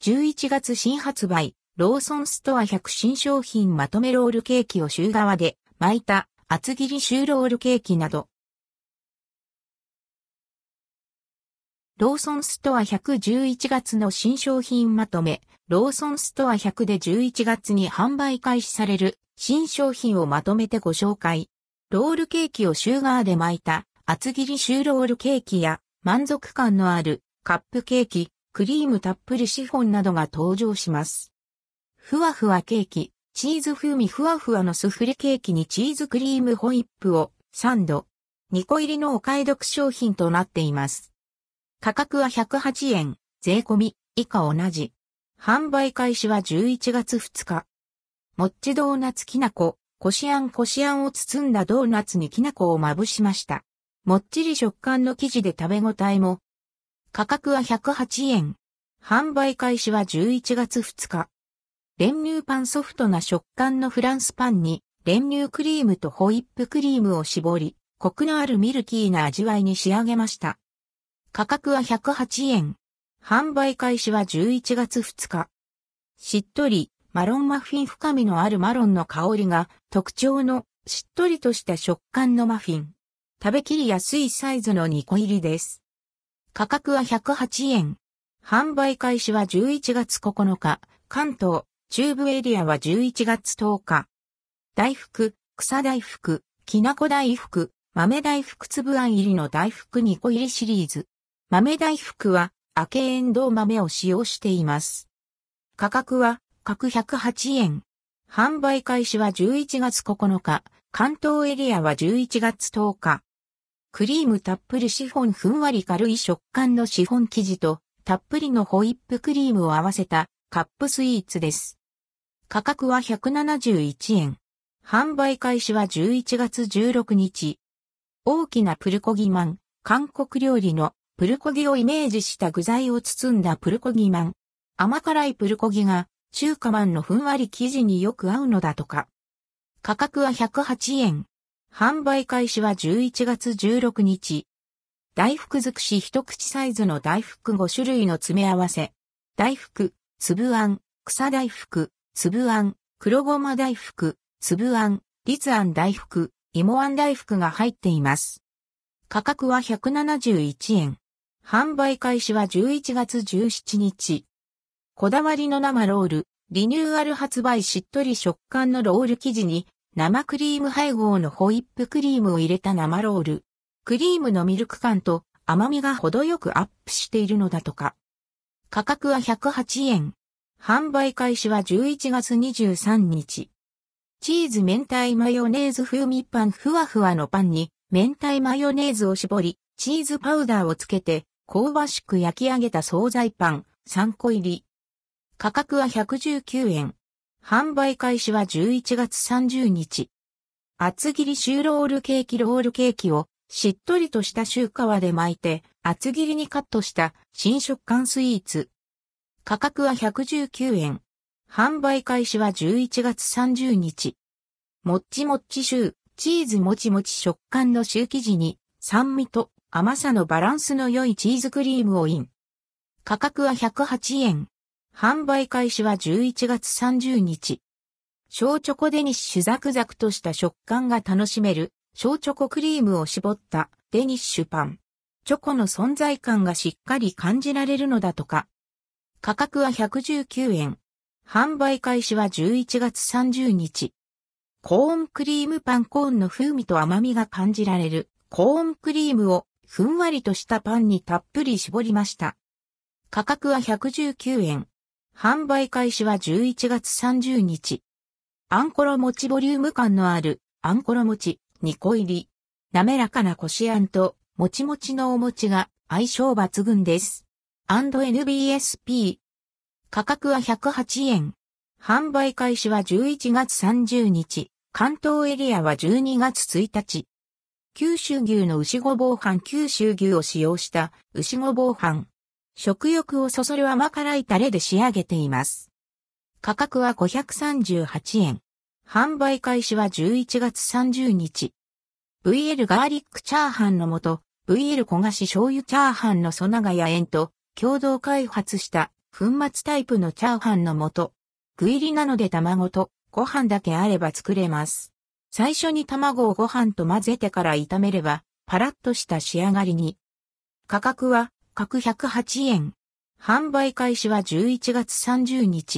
11月新発売、ローソンストア100新商品まとめロールケーキを週側で巻いた厚切りシューロールケーキなど。ローソンストア111月の新商品まとめ、ローソンストア100で11月に販売開始される新商品をまとめてご紹介。ロールケーキをシューガーで巻いた厚切りシューロールケーキや満足感のあるカップケーキ、クリームたっぷりシフォンなどが登場します。ふわふわケーキ、チーズ風味ふわふわのスフレケーキにチーズクリームホイップをサンド。2個入りのお買い得商品となっています。価格は108円、税込み、以下同じ。販売開始は11月2日。もっちドーナツきなこ、こしあんこしあんを包んだドーナツにきなこをまぶしました。もっちり食感の生地で食べ応えも。価格は108円。販売開始は11月2日。練乳パンソフトな食感のフランスパンに練乳クリームとホイップクリームを絞り、コクのあるミルキーな味わいに仕上げました。価格は108円。販売開始は11月2日。しっとり、マロンマフィン深みのあるマロンの香りが特徴のしっとりとした食感のマフィン。食べきりやすいサイズの2個入りです。価格は108円。販売開始は11月9日。関東、中部エリアは11月10日。大福、草大福、きなこ大福、豆大福粒あん入りの大福2個入りシリーズ。豆大福は、明けエンドウ豆を使用しています。価格は、各108円。販売開始は11月9日。関東エリアは11月10日。クリームたっぷりシフォンふんわり軽い食感のシフォン生地と、たっぷりのホイップクリームを合わせたカップスイーツです。価格は171円。販売開始は11月16日。大きなプルコギマン、韓国料理のプルコギをイメージした具材を包んだプルコギマン。甘辛いプルコギが中華マンのふんわり生地によく合うのだとか。価格は108円。販売開始は11月16日。大福尽くし一口サイズの大福5種類の詰め合わせ。大福、粒あん、草大福、粒あん、黒ごま大福、粒あん、立あん大福、芋あん大福が入っています。価格は171円。販売開始は11月17日。こだわりの生ロール、リニューアル発売しっとり食感のロール生地に生クリーム配合のホイップクリームを入れた生ロール。クリームのミルク感と甘みが程よくアップしているのだとか。価格は108円。販売開始は11月23日。チーズ明太マヨネーズ風味パンふわふわのパンに明太マヨネーズを絞り、チーズパウダーをつけて香ばしく焼き上げた惣菜パン3個入り。価格は119円。販売開始は11月30日。厚切りシューロールケーキロールケーキをしっとりとしたシュー皮で巻いて厚切りにカットした新食感スイーツ。価格は119円。販売開始は11月30日。もっちもっちシュー、チーズもちもち食感のシュー生地に酸味と甘さのバランスの良いチーズクリームをイン。価格は108円。販売開始は11月30日。小チョコデニッシュザクザクとした食感が楽しめる小チョコクリームを絞ったデニッシュパン。チョコの存在感がしっかり感じられるのだとか。価格は119円。販売開始は11月30日。コーンクリームパンコーンの風味と甘みが感じられるコーンクリームをふんわりとしたパンにたっぷり絞りました。価格は119円。販売開始は11月30日。アンコロ餅ボリューム感のあるアンコロ餅2個入り。滑らかなこしあんともちもちのお餅が相性抜群です。&NBSP。価格は108円。販売開始は11月30日。関東エリアは12月1日。九州牛の牛ごぼう飯九州牛を使用した牛ごぼう飯。食欲をそそる甘辛いタレで仕上げています。価格は538円。販売開始は11月30日。VL ガーリックチャーハンのもと、VL 焦がし醤油チャーハンのソナガヤ園と共同開発した粉末タイプのチャーハンのもと、具入りなので卵とご飯だけあれば作れます。最初に卵をご飯と混ぜてから炒めれば、パラッとした仕上がりに。価格は格108円。販売開始は11月30日。